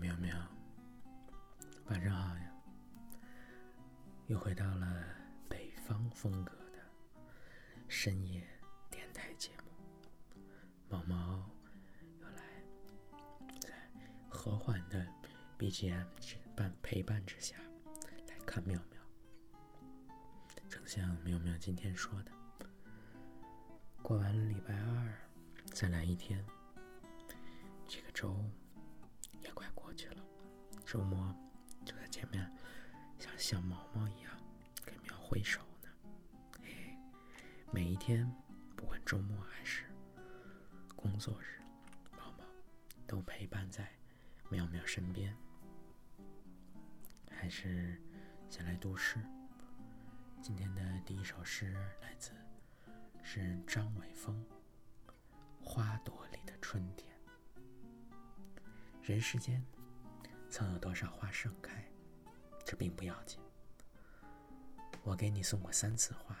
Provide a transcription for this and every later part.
苗苗，晚上好呀！又回到了北方风格的深夜电台节目，毛毛又来在和缓的 BGM 伴陪伴之下来看妙妙。正像妙妙今天说的，过完礼拜二，再来一天，这个周。去了周末就在前面，像小毛毛一样给苗挥手呢。嘿，每一天，不管周末还是工作日，毛毛都陪伴在苗苗身边。还是先来读诗。今天的第一首诗来自诗人张伟峰，《花朵里的春天》。人世间。曾有多少花盛开，这并不要紧。我给你送过三次花，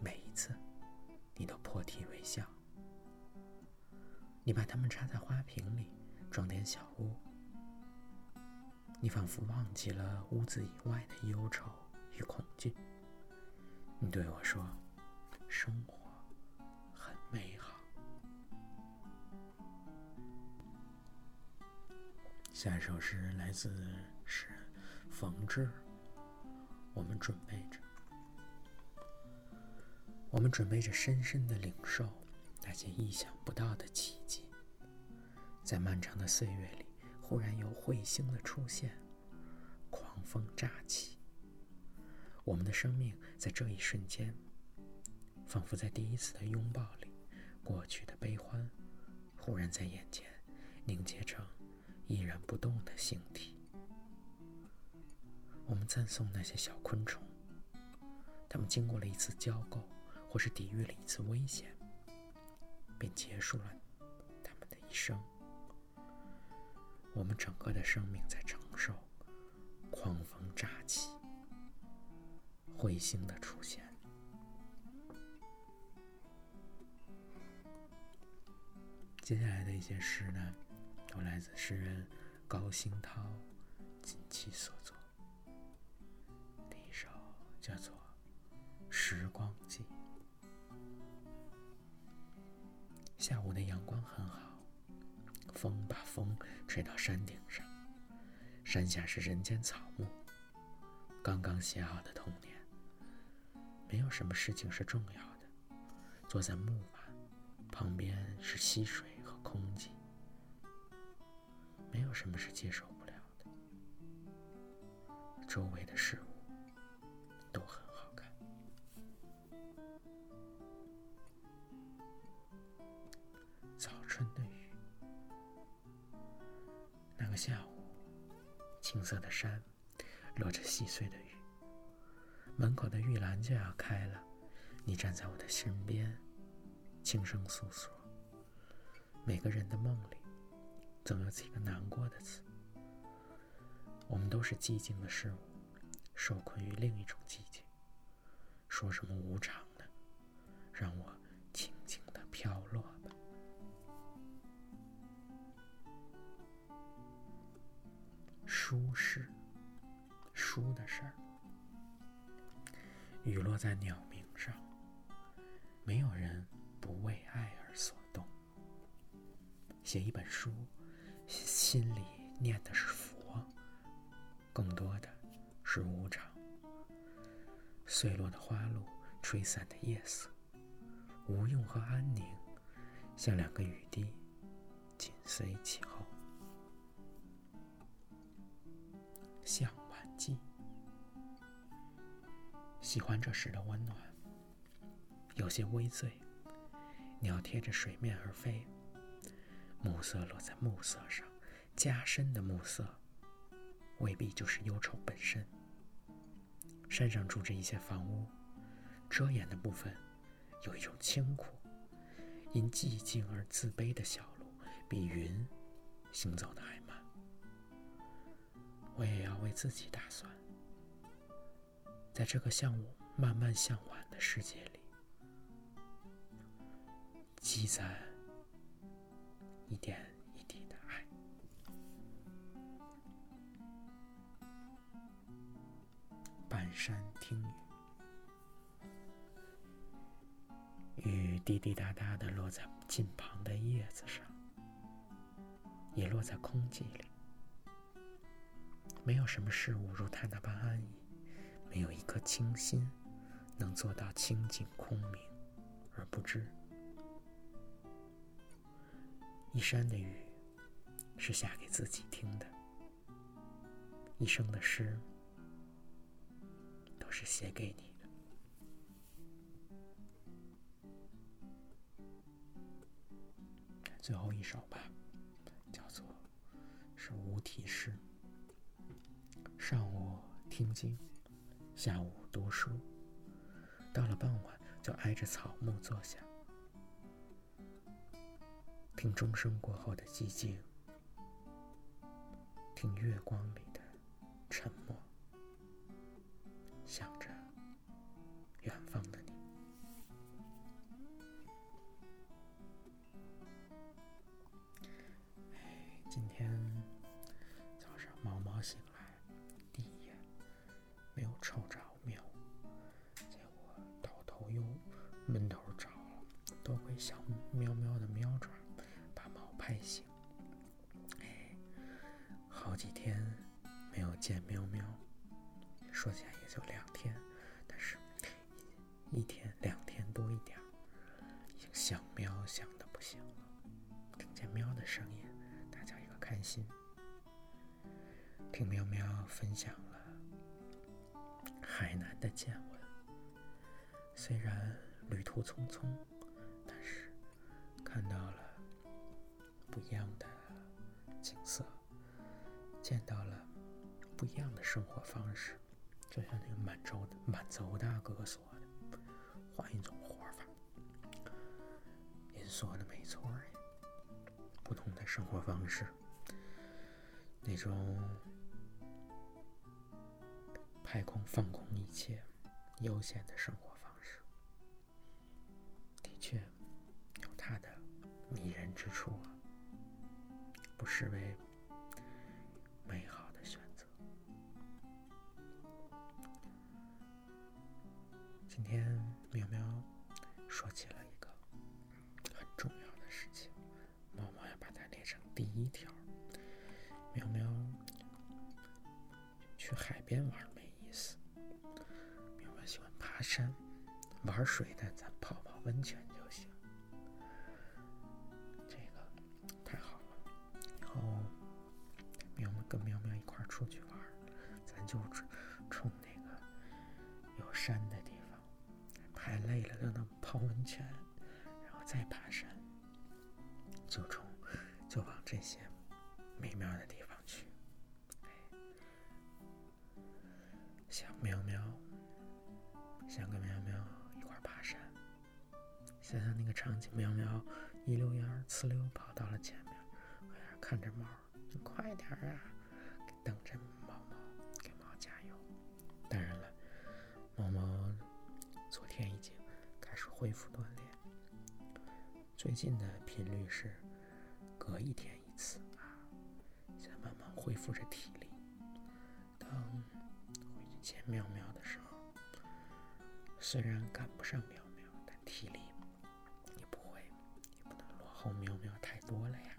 每一次，你都破涕为笑。你把它们插在花瓶里，装点小屋。你仿佛忘记了屋子以外的忧愁与恐惧。你对我说：“生活下一首诗来自诗人冯志。我们准备着，我们准备着深深的领受那些意想不到的奇迹。在漫长的岁月里，忽然有彗星的出现，狂风乍起。我们的生命在这一瞬间，仿佛在第一次的拥抱里，过去的悲欢，忽然在眼前凝结成。依然不动的形体，我们赞颂那些小昆虫，它们经过了一次交媾，或是抵御了一次危险，便结束了他们的一生。我们整个的生命在承受狂风乍起、彗星的出现。接下来的一些诗呢？都来自诗人高兴涛近期所作。第一首叫做《时光记》。下午的阳光很好，风把风吹到山顶上，山下是人间草木。刚刚写好的童年，没有什么事情是重要的。坐在木马旁边是溪水和空气。有什么是接受不了的，周围的事物都很好看。早春的雨，那个下午，青色的山落着细碎的雨，门口的玉兰就要开了，你站在我的身边，轻声诉说，每个人的梦里。总有几个难过的词。我们都是寂静的事物，受困于另一种寂静。说什么无常呢？让我轻轻的飘落吧。书是书的事儿。雨落在鸟鸣上，没有人不为爱而所动。写一本书。心里念的是佛，更多的是无常。碎落的花露，吹散的夜色，无用和安宁，像两个雨滴，紧随其后。向晚季，喜欢这时的温暖，有些微醉，鸟贴着水面而飞。暮色落在暮色上，加深的暮色，未必就是忧愁本身。山上住着一些房屋，遮掩的部分有一种清苦。因寂静而自卑的小路，比云行走的还慢。我也要为自己打算，在这个向我慢慢向晚的世界里，积攒。一点山听雨，雨滴滴答答的落在近旁的叶子上，也落在空气里。没有什么事物如它那般安逸，没有一颗清心能做到清净空明而不知。一山的雨是下给自己听的，一生的诗是写给你的。最后一首吧，叫做是无题诗。上午听经，下午读书，到了傍晚就挨着草木坐下。听钟声过后的寂静，听月光里的沉默，喵喵的喵爪把猫。拍醒，哎，好几天没有见喵喵，说起来也就两天，但是一天两天多一点，已经想喵想的不行了。听见喵的声音，大家一个开心。听喵喵分享了海南的见闻，虽然旅途匆匆，看到了。不一样的景色，见到了不一样的生活方式，就像那个满洲的满洲大哥说的，换一种活法。您说的没错呀，不同的生活方式，那种拍空放空一切、悠闲的生活不失为美好的选择。今天喵喵说起了一个很重要的事情，猫猫要把它列成第一条。喵喵去海边玩没意思，喵喵喜欢爬山，玩水的咱泡泡温泉。泉，然后再爬山，就冲就往这些美妙的地方去。想喵喵，想跟喵喵一块爬山，想想那个场景，喵喵一溜烟呲溜跑到了前面，哎看着猫，你快点啊！等着恢复锻炼，最近的频率是隔一天一次啊，在慢慢恢复着体力。等回去见喵喵的时候，虽然赶不上喵喵，但体力也不会，也不能落后喵喵太多了呀。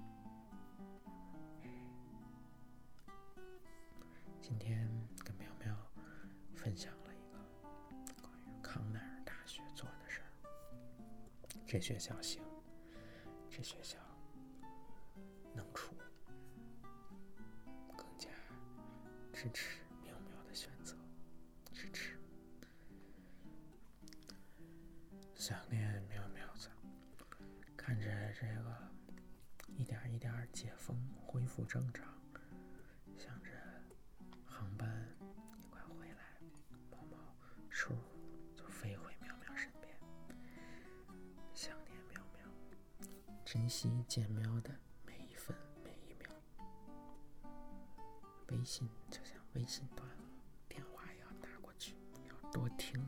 今天跟苗苗分享了一个关于康奈尔大学做的。这学校行，这学校能出，更加支持苗苗的选择，支持。想念苗苗子，看着这个一点一点解封，恢复正常。珍惜见喵的每一分每一秒。微信就像微信断了，电话也要打过去，要多听。